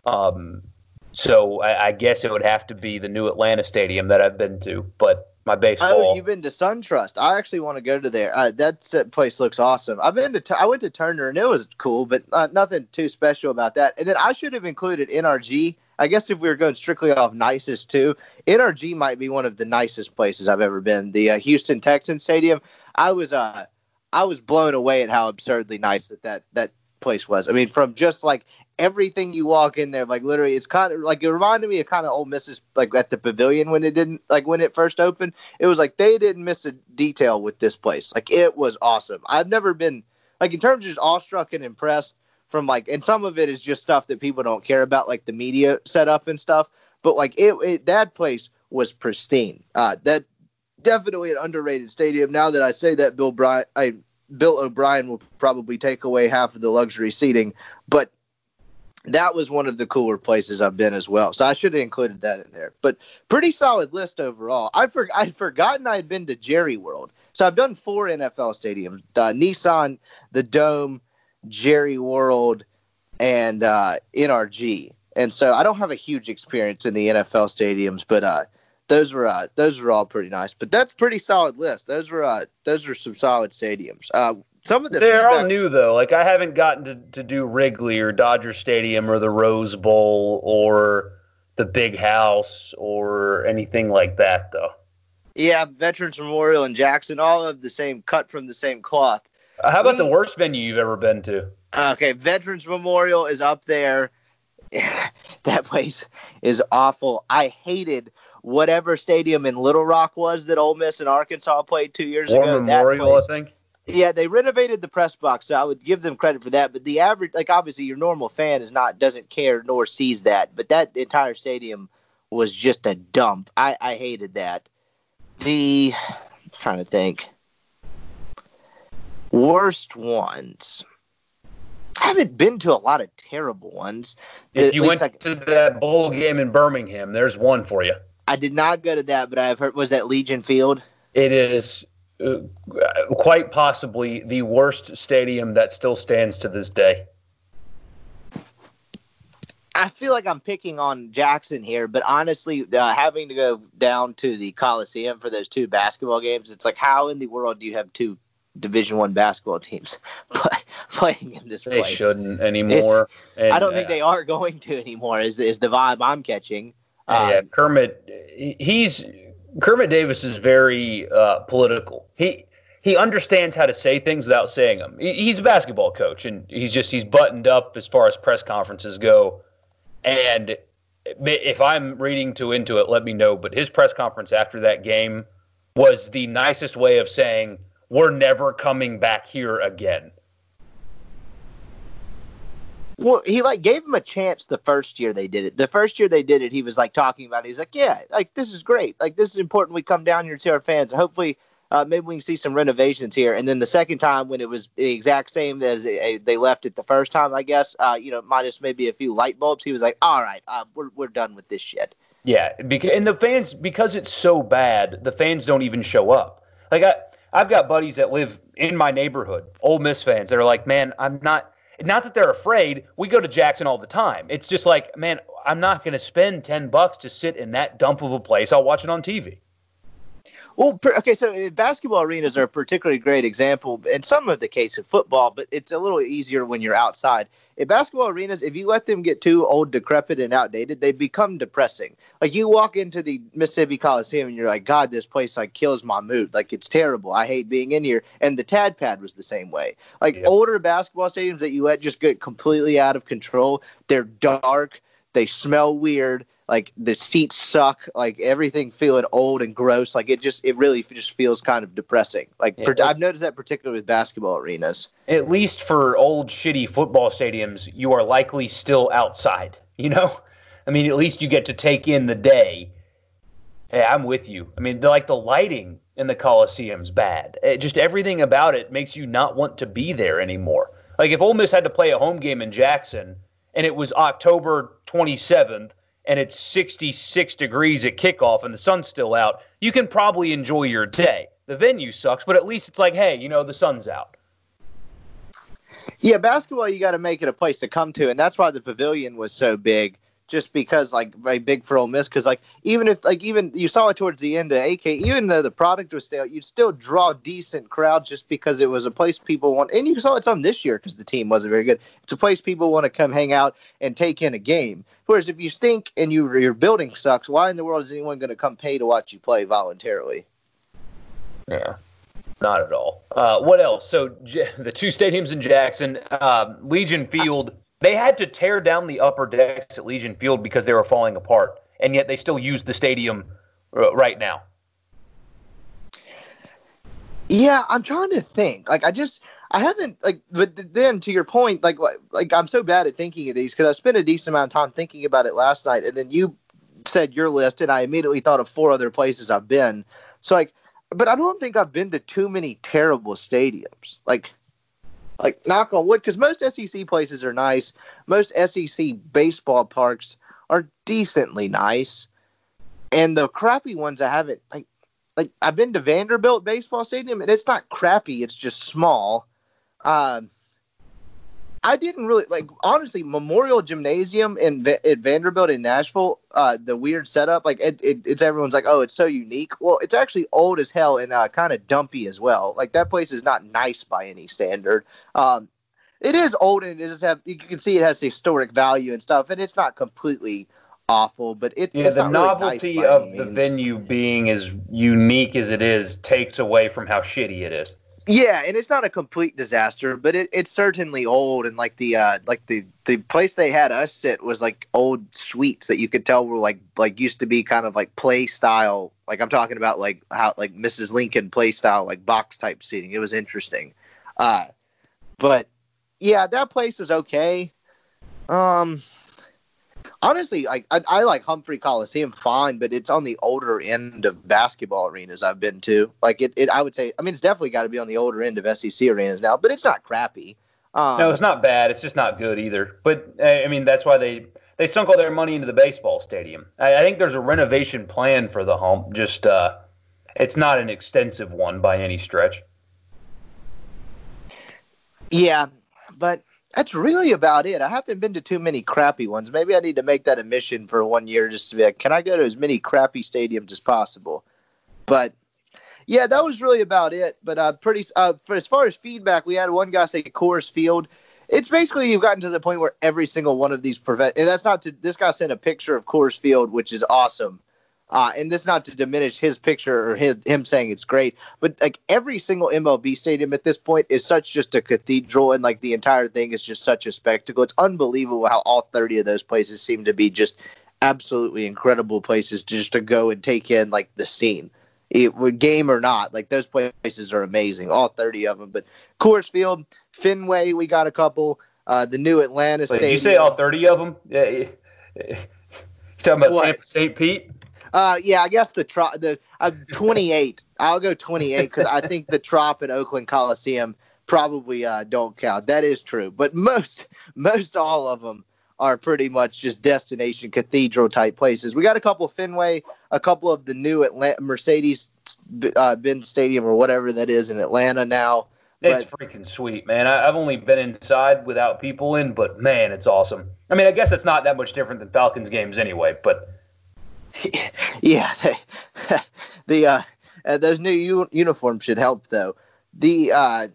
Um, so I, I guess it would have to be the new Atlanta Stadium that I've been to. But my baseball, oh you've been to suntrust i actually want to go to there uh, that, place looks awesome i've been to i went to turner and it was cool but uh, nothing too special about that and then i should have included nrg I guess if we were going strictly off nicest too, NRG might be one of the nicest places I've ever been. The uh, Houston Texans Stadium, I was uh, I was blown away at how absurdly nice that that that place was. I mean, from just like everything you walk in there, like literally, it's kind of like it reminded me of kind of old Mrs. like at the Pavilion when it didn't like when it first opened. It was like they didn't miss a detail with this place. Like it was awesome. I've never been like in terms of just awestruck and impressed from like, and some of it is just stuff that people don't care about, like the media setup and stuff. But like it, it that place was pristine. Uh, that definitely an underrated stadium. Now that I say that, Bill Bryant, I Bill O'Brien will probably take away half of the luxury seating, but that was one of the cooler places I've been as well. So I should have included that in there. But pretty solid list overall. I for, I'd forgotten I had been to Jerry World. So I've done four NFL stadiums: uh, Nissan, the Dome, Jerry World, and uh, NRG. And so I don't have a huge experience in the NFL stadiums, but uh, those were uh, those were all pretty nice. But that's pretty solid list. Those were uh, those were some solid stadiums. Uh, some of the they're all new though. Like I haven't gotten to, to do Wrigley or Dodger Stadium or the Rose Bowl or the Big House or anything like that though. Yeah, Veterans Memorial in Jackson, all of the same cut from the same cloth. Uh, how about we, the worst venue you've ever been to? Okay, Veterans Memorial is up there. [LAUGHS] that place is awful. I hated whatever stadium in Little Rock was that Ole Miss and Arkansas played two years War ago. Memorial, I think. Yeah, they renovated the press box, so I would give them credit for that. But the average, like obviously, your normal fan is not doesn't care nor sees that. But that entire stadium was just a dump. I, I hated that. The I'm trying to think worst ones. I haven't been to a lot of terrible ones. If you went to that bowl game in Birmingham, there's one for you. I did not go to that, but I've heard was that Legion Field. It is uh, quite possibly the worst stadium that still stands to this day. I feel like I'm picking on Jackson here, but honestly, uh, having to go down to the Coliseum for those two basketball games, it's like how in the world do you have two Division One basketball teams [LAUGHS] playing in this they place? They shouldn't anymore. And, I don't think uh, they are [LAUGHS] going to anymore. Is is the vibe I'm catching? Um, yeah, Kermit. He's Kermit Davis is very uh, political. He he understands how to say things without saying them. He, he's a basketball coach, and he's just he's buttoned up as far as press conferences go. And if I'm reading too into it, let me know. But his press conference after that game was the nicest way of saying we're never coming back here again. Well, he like gave him a chance the first year they did it. The first year they did it, he was like talking about. It. He's like, "Yeah, like this is great. Like this is important. We come down here to our fans. Hopefully, uh, maybe we can see some renovations here." And then the second time, when it was the exact same as they left it the first time, I guess, uh, you know, minus maybe a few light bulbs, he was like, "All right, uh, we're we're done with this shit." Yeah, because and the fans because it's so bad, the fans don't even show up. Like I, I've got buddies that live in my neighborhood, Ole Miss fans. that are like, "Man, I'm not." Not that they're afraid. We go to Jackson all the time. It's just like, man, I'm not going to spend 10 bucks to sit in that dump of a place. I'll watch it on TV. Well, okay, so uh, basketball arenas are a particularly great example, and some of the case of football, but it's a little easier when you're outside. In basketball arenas, if you let them get too old, decrepit, and outdated, they become depressing. Like you walk into the Mississippi Coliseum and you're like, God, this place like kills my mood. Like it's terrible. I hate being in here. And the Tad Pad was the same way. Like yep. older basketball stadiums that you let just get completely out of control, they're dark, they smell weird like the seats suck like everything feeling old and gross like it just it really just feels kind of depressing. Like yeah. per, i've noticed that particularly with basketball arenas. At least for old shitty football stadiums you are likely still outside you know? I mean at least you get to take in the day. Hey i'm with you. I mean like the lighting in the coliseum's bad. It, just everything about it makes you not want to be there anymore. Like if Ole Miss had to play a home game in Jackson and it was October 27th and it's 66 degrees at kickoff and the sun's still out, you can probably enjoy your day. The venue sucks, but at least it's like, hey, you know, the sun's out. Yeah, basketball, you got to make it a place to come to, and that's why the pavilion was so big just because like very big for Ole Miss. Because like even if like even you saw it towards the end of AK, even though the product was stale, you'd still draw decent crowds just because it was a place people want. And you saw it some this year because the team wasn't very good. It's a place people want to come hang out and take in a game. Whereas if you stink and you, your building sucks, why in the world is anyone going to come pay to watch you play voluntarily? Yeah. Not at all. Uh, what else? So J- [LAUGHS] the two stadiums in Jackson, um, Legion Field they had to tear down the upper decks at Legion Field because they were falling apart, and yet they still use the stadium uh, right now. Yeah, I'm trying to think. Like, I just, I haven't like. But then, to your point, like, like I'm so bad at thinking of these because I spent a decent amount of time thinking about it last night, and then you said your list, and I immediately thought of four other places I've been. So, like, but I don't think I've been to too many terrible stadiums. Like, like knock on wood, because most SEC places are nice. Most SEC baseball parks are decently nice, and the crappy ones I haven't like. Like I've been to Vanderbilt baseball stadium, and it's not crappy; it's just small. Um, I didn't really like honestly Memorial Gymnasium in at Vanderbilt in Nashville. Uh, the weird setup, like it, it, it's everyone's like, oh, it's so unique. Well, it's actually old as hell and uh, kind of dumpy as well. Like that place is not nice by any standard. Um, it is old and it does have you can see it has historic value and stuff, and it's not completely awful, but it, yeah, it's the novelty really nice of the venue being as unique as it is takes away from how shitty it is. Yeah, and it's not a complete disaster, but it, it's certainly old and like the uh like the the place they had us sit was like old suites that you could tell were like like used to be kind of like play style. Like I'm talking about like how like Mrs. Lincoln play style like box type seating. It was interesting. Uh but yeah, that place was okay. Um honestly, like I, I, like Humphrey Coliseum fine, but it's on the older end of basketball arenas I've been to. Like it, it I would say, I mean, it's definitely got to be on the older end of SEC arenas now, but it's not crappy. Um, no, it's not bad. It's just not good either. But I mean, that's why they they sunk all their money into the baseball stadium. I, I think there's a renovation plan for the Hump. Just uh, it's not an extensive one by any stretch. Yeah, but that's really about it. I haven't been to too many crappy ones. Maybe I need to make that a mission for one year just to be like, can I go to as many crappy stadiums as possible? But yeah, that was really about it. But uh, pretty uh, for as far as feedback, we had one guy say Coors Field. It's basically you've gotten to the point where every single one of these prevent. And that's not to. This guy sent a picture of Coors Field, which is awesome. Uh, and this not to diminish his picture or his, him saying it's great, but like every single MLB stadium at this point is such just a cathedral, and like the entire thing is just such a spectacle. It's unbelievable how all 30 of those places seem to be just absolutely incredible places just to go and take in like the scene. It game or not, like those places are amazing, all 30 of them. But Coors Field, Fenway, we got a couple. Uh, the new Atlanta Wait, Stadium. Did you say all 30 of them? Yeah, [LAUGHS] you talking about? St. Pete? Uh, yeah, I guess the trop, the uh, 28. I'll go 28 because I think the Trop at Oakland Coliseum probably uh, don't count. That is true, but most most all of them are pretty much just destination cathedral type places. We got a couple of Fenway, a couple of the new Atlanta Mercedes uh, Benz Stadium or whatever that is in Atlanta now. It's but, freaking sweet, man. I, have only been inside without people in, but man, it's awesome. I mean, I guess it's not that much different than Falcons games anyway, but [LAUGHS] yeah, they, [LAUGHS] the uh, uh, those new u- uniforms should help though. The uh,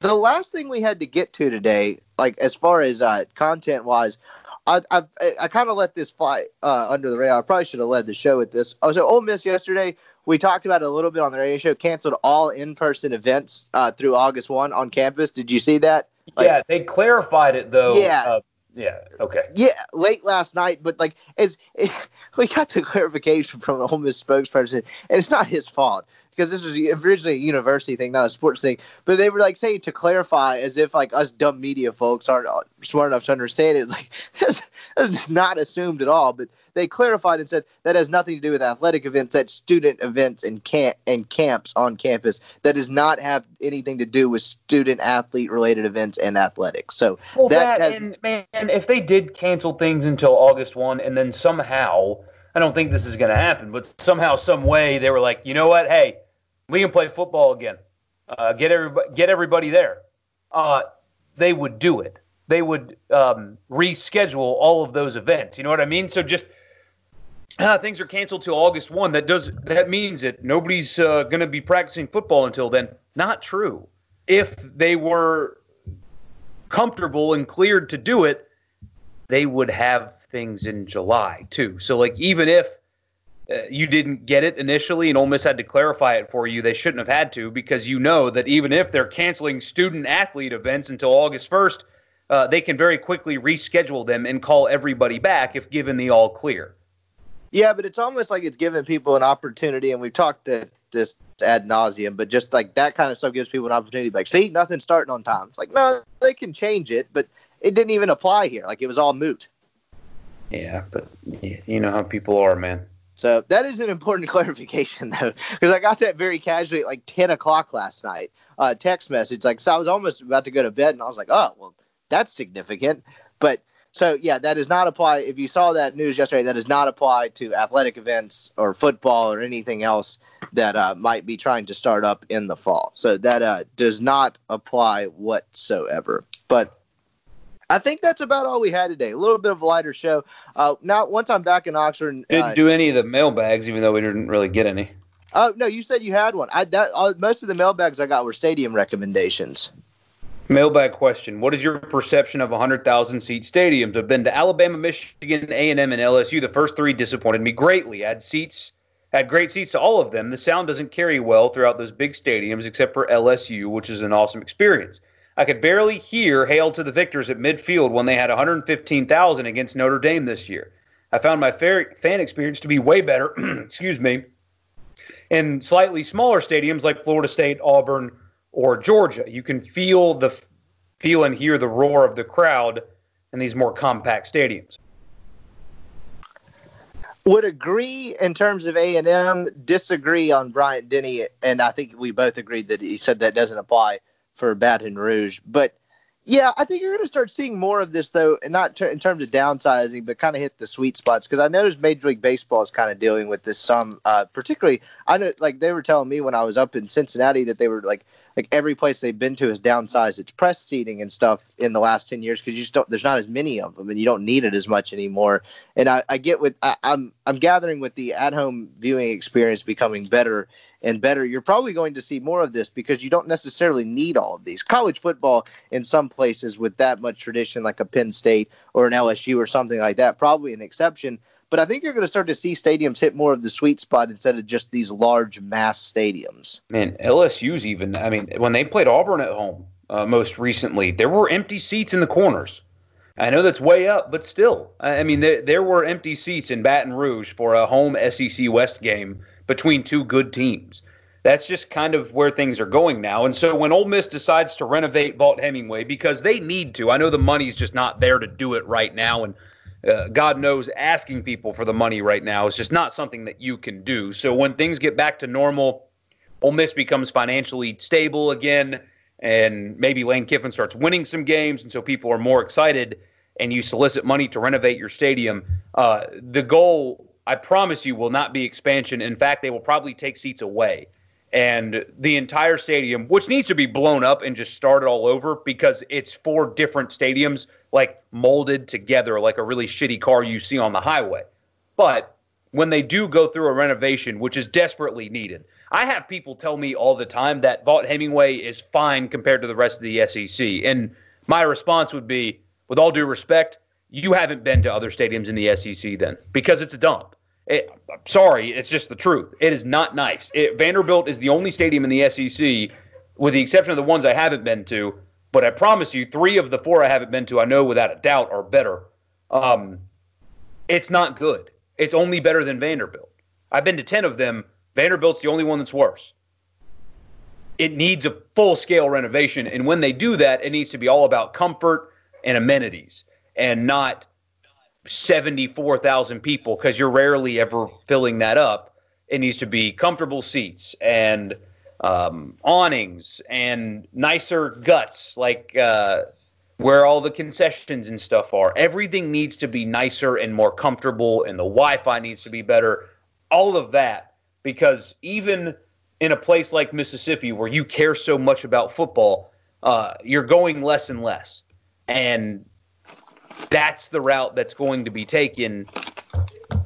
the last thing we had to get to today, like as far as uh, content wise, I I, I kind of let this fly uh, under the radar. I probably should have led the show with this. I was at Ole Miss yesterday. We talked about it a little bit on the radio show. Canceled all in-person events uh, through August one on campus. Did you see that? Like, yeah, they clarified it though. Yeah. Uh, yeah. Okay. Yeah, late last night, but like as [LAUGHS] we got the clarification from the Ole Miss spokesperson, and it's not his fault because this was originally a university thing, not a sports thing. But they were like saying to clarify, as if like us dumb media folks aren't uh, smart enough to understand it. It's [LAUGHS] like that's, that's not assumed at all. But they clarified and said that has nothing to do with athletic events, that's student events and camp and camps on campus. That does not have anything to do with student athlete related events and athletics. So well, that, that has, and man, if they did cancel things until August one, and then somehow. I don't think this is going to happen, but somehow, some way, they were like, you know what? Hey, we can play football again. Uh, get everybody, get everybody there. Uh, they would do it. They would um, reschedule all of those events. You know what I mean? So just uh, things are canceled till August one. That does that means that nobody's uh, going to be practicing football until then? Not true. If they were comfortable and cleared to do it, they would have things in July too. So like even if you didn't get it initially and Ole Miss had to clarify it for you. They shouldn't have had to because you know that even if they're canceling student athlete events until August 1st, uh, they can very quickly reschedule them and call everybody back if given the all clear. Yeah, but it's almost like it's giving people an opportunity, and we've talked to this ad nauseum, but just like that kind of stuff gives people an opportunity. Like, see, nothing's starting on time. It's like, no, they can change it, but it didn't even apply here. Like, it was all moot. Yeah, but you know how people are, man. So that is an important [LAUGHS] clarification, though, because I got that very casually at like 10 o'clock last night. Uh, text message, like, so I was almost about to go to bed, and I was like, oh, well, that's significant. But so, yeah, that does not apply. If you saw that news yesterday, that does not apply to athletic events or football or anything else that uh, might be trying to start up in the fall. So that uh, does not apply whatsoever. But I think that's about all we had today. A little bit of a lighter show. Uh, now, once I'm back in Oxford, Didn't uh, do any of the mailbags, even though we didn't really get any. oh no, you said you had one. I that uh, most of the mailbags I got were stadium recommendations. Mailbag question: What is your perception of 100,000 seat stadiums? I've been to Alabama, Michigan, A and M, and LSU. The first three disappointed me greatly. Had seats, had great seats to all of them. The sound doesn't carry well throughout those big stadiums, except for LSU, which is an awesome experience. I could barely hear "Hail to the Victors" at midfield when they had 115,000 against Notre Dame this year. I found my fan experience to be way better. [CLEARS THROAT] excuse me. In slightly smaller stadiums like Florida State, Auburn, or Georgia. You can feel the feel and hear the roar of the crowd in these more compact stadiums. Would agree in terms of A and M. Disagree on Bryant Denny, and I think we both agreed that he said that doesn't apply for Baton Rouge. But yeah, I think you're going to start seeing more of this though, and not ter- in terms of downsizing, but kind of hit the sweet spots. Because I noticed Major League Baseball is kind of dealing with this some, uh, particularly. I know, like they were telling me when I was up in Cincinnati that they were like, like every place they've been to has downsized its press seating and stuff in the last ten years because you just don't. There's not as many of them, and you don't need it as much anymore. And I, I get with I, I'm I'm gathering with the at-home viewing experience becoming better and better, you're probably going to see more of this because you don't necessarily need all of these. College football, in some places with that much tradition, like a Penn State or an LSU or something like that, probably an exception. But I think you're going to start to see stadiums hit more of the sweet spot instead of just these large mass stadiums. Man, LSU's even. I mean, when they played Auburn at home uh, most recently, there were empty seats in the corners. I know that's way up, but still, I mean, there, there were empty seats in Baton Rouge for a home SEC West game between two good teams. That's just kind of where things are going now. And so when Ole Miss decides to renovate Vaught Hemingway because they need to, I know the money's just not there to do it right now, and uh, God knows asking people for the money right now is just not something that you can do. So when things get back to normal, Ole Miss becomes financially stable again, and maybe Lane Kiffin starts winning some games, and so people are more excited, and you solicit money to renovate your stadium. Uh, the goal I promise you, will not be expansion. In fact, they will probably take seats away. And the entire stadium, which needs to be blown up and just started all over because it's four different stadiums, like molded together, like a really shitty car you see on the highway. But when they do go through a renovation, which is desperately needed, I have people tell me all the time that Vaught Hemingway is fine compared to the rest of the SEC. And my response would be, with all due respect, you haven't been to other stadiums in the SEC then because it's a dump. It, I'm sorry, it's just the truth. It is not nice. It, Vanderbilt is the only stadium in the SEC, with the exception of the ones I haven't been to. But I promise you, three of the four I haven't been to, I know without a doubt are better. Um, it's not good. It's only better than Vanderbilt. I've been to 10 of them. Vanderbilt's the only one that's worse. It needs a full scale renovation. And when they do that, it needs to be all about comfort and amenities and not 74,000 people because you're rarely ever filling that up. It needs to be comfortable seats and um, awnings and nicer guts, like uh, where all the concessions and stuff are. Everything needs to be nicer and more comfortable, and the Wi Fi needs to be better. All of that, because even in a place like Mississippi where you care so much about football, uh, you're going less and less. And that's the route that's going to be taken,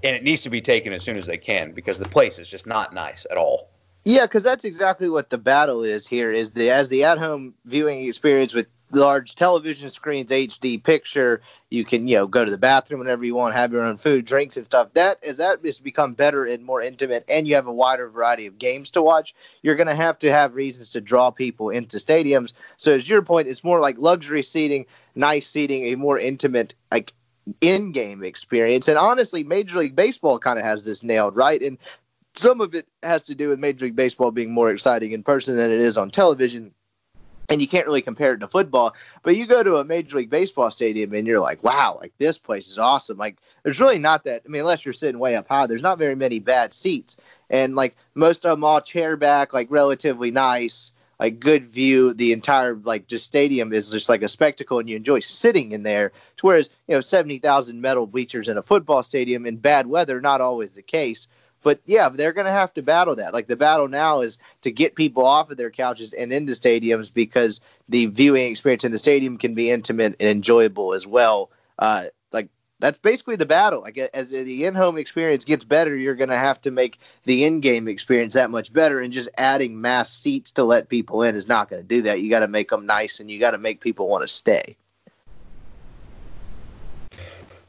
and it needs to be taken as soon as they can because the place is just not nice at all. Yeah, because that's exactly what the battle is here. Is the as the at-home viewing experience with large television screens, HD picture, you can you know go to the bathroom whenever you want, have your own food, drinks, and stuff. That as that has become better and more intimate, and you have a wider variety of games to watch. You're going to have to have reasons to draw people into stadiums. So as your point, it's more like luxury seating, nice seating, a more intimate like in-game experience. And honestly, Major League Baseball kind of has this nailed right, and some of it has to do with Major League Baseball being more exciting in person than it is on television. And you can't really compare it to football, but you go to a Major League Baseball stadium and you're like, wow, like this place is awesome. Like, there's really not that, I mean, unless you're sitting way up high, there's not very many bad seats. And like most of them all chair back, like relatively nice, like good view. The entire like just stadium is just like a spectacle and you enjoy sitting in there. Whereas, you know, 70,000 metal bleachers in a football stadium in bad weather, not always the case But yeah, they're going to have to battle that. Like the battle now is to get people off of their couches and into stadiums because the viewing experience in the stadium can be intimate and enjoyable as well. Uh, like that's basically the battle. Like as the in-home experience gets better, you're going to have to make the in-game experience that much better. And just adding mass seats to let people in is not going to do that. You got to make them nice, and you got to make people want to stay.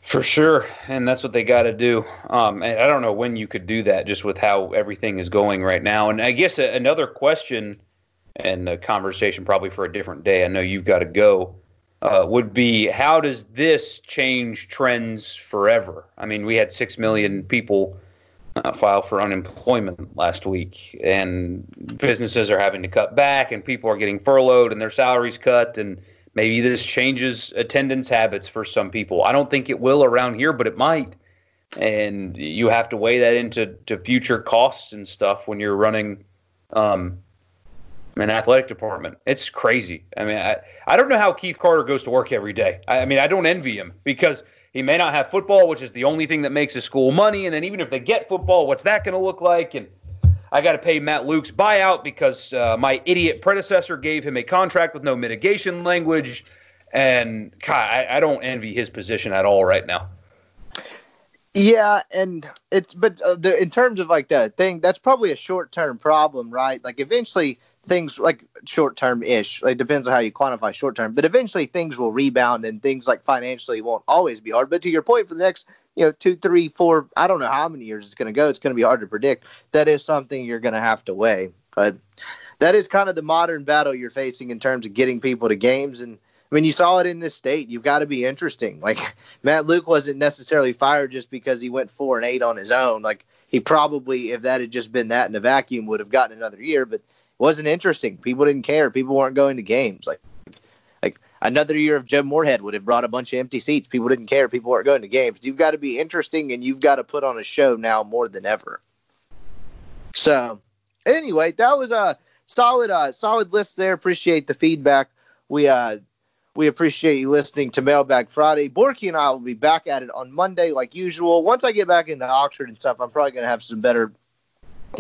For sure, and that's what they got to do. Um, I don't know when you could do that, just with how everything is going right now. And I guess another question and a conversation probably for a different day. I know you've got to go. Uh, would be how does this change trends forever? I mean, we had six million people uh, file for unemployment last week, and businesses are having to cut back, and people are getting furloughed, and their salaries cut, and Maybe this changes attendance habits for some people. I don't think it will around here, but it might. And you have to weigh that into to future costs and stuff when you're running um, an athletic department. It's crazy. I mean, I, I don't know how Keith Carter goes to work every day. I, I mean, I don't envy him because he may not have football, which is the only thing that makes his school money. And then even if they get football, what's that going to look like? And I got to pay Matt Luke's buyout because uh, my idiot predecessor gave him a contract with no mitigation language. And God, I, I don't envy his position at all right now. Yeah, and it's but uh, the, in terms of like that thing, that's probably a short term problem, right? Like eventually things like short term ish. It depends on how you quantify short term, but eventually things will rebound and things like financially won't always be hard. But to your point, for the next you know, two, three, four, I don't know how many years it's going to go. It's going to be hard to predict. That is something you're going to have to weigh. But that is kind of the modern battle you're facing in terms of getting people to games. And I mean, you saw it in this state. You've got to be interesting. [LAUGHS] Like Matt Luke wasn't necessarily fired just because he went four and eight on his own. Like he probably, if that had just been that in a vacuum, would have gotten another year. But it wasn't interesting. People didn't care. People weren't going to games. Like another year of Joe Moorhead would have brought a bunch of empty seats. People didn't care. People weren't going to games. You've got to be interesting and you've got to put on a show now more than ever. So, anyway, that was a solid, uh, solid list there. Appreciate the feedback. We, uh, we appreciate you listening to Mailbag Friday. Borky and I will be back at it on Monday, like usual. Once I get back into Oxford and stuff, I'm probably going to have some better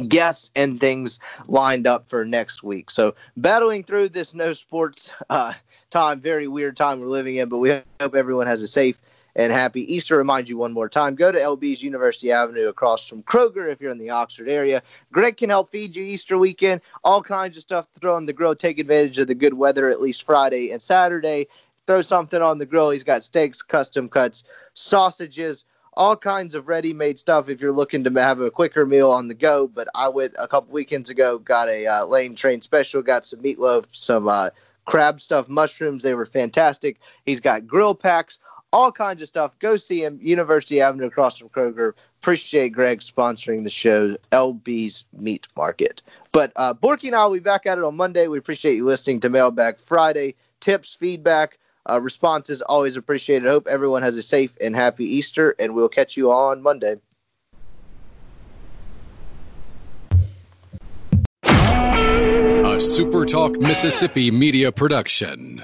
guests and things lined up for next week. So battling through this no sports uh, time, very weird time we're living in, but we hope everyone has a safe and happy Easter. Remind you one more time, go to LB's University Avenue across from Kroger if you're in the Oxford area. Greg can help feed you Easter weekend. All kinds of stuff to throw on the grill. Take advantage of the good weather at least Friday and Saturday. Throw something on the grill. He's got steaks, custom cuts, sausages, all kinds of ready-made stuff if you're looking to have a quicker meal on the go. But I went a couple weekends ago, got a uh, Lane Train special, got some meatloaf, some uh, crab stuffed mushrooms. They were fantastic. He's got grill packs, all kinds of stuff. Go see him, University Avenue across from Kroger. Appreciate Greg sponsoring the show, LB's Meat Market. But uh, Borky and I will be back at it on Monday. We appreciate you listening to Mailbag Friday. Tips, feedback, uh, responses always appreciated. Hope everyone has a safe and happy Easter, and we'll catch you on Monday. A SuperTalk Mississippi media production.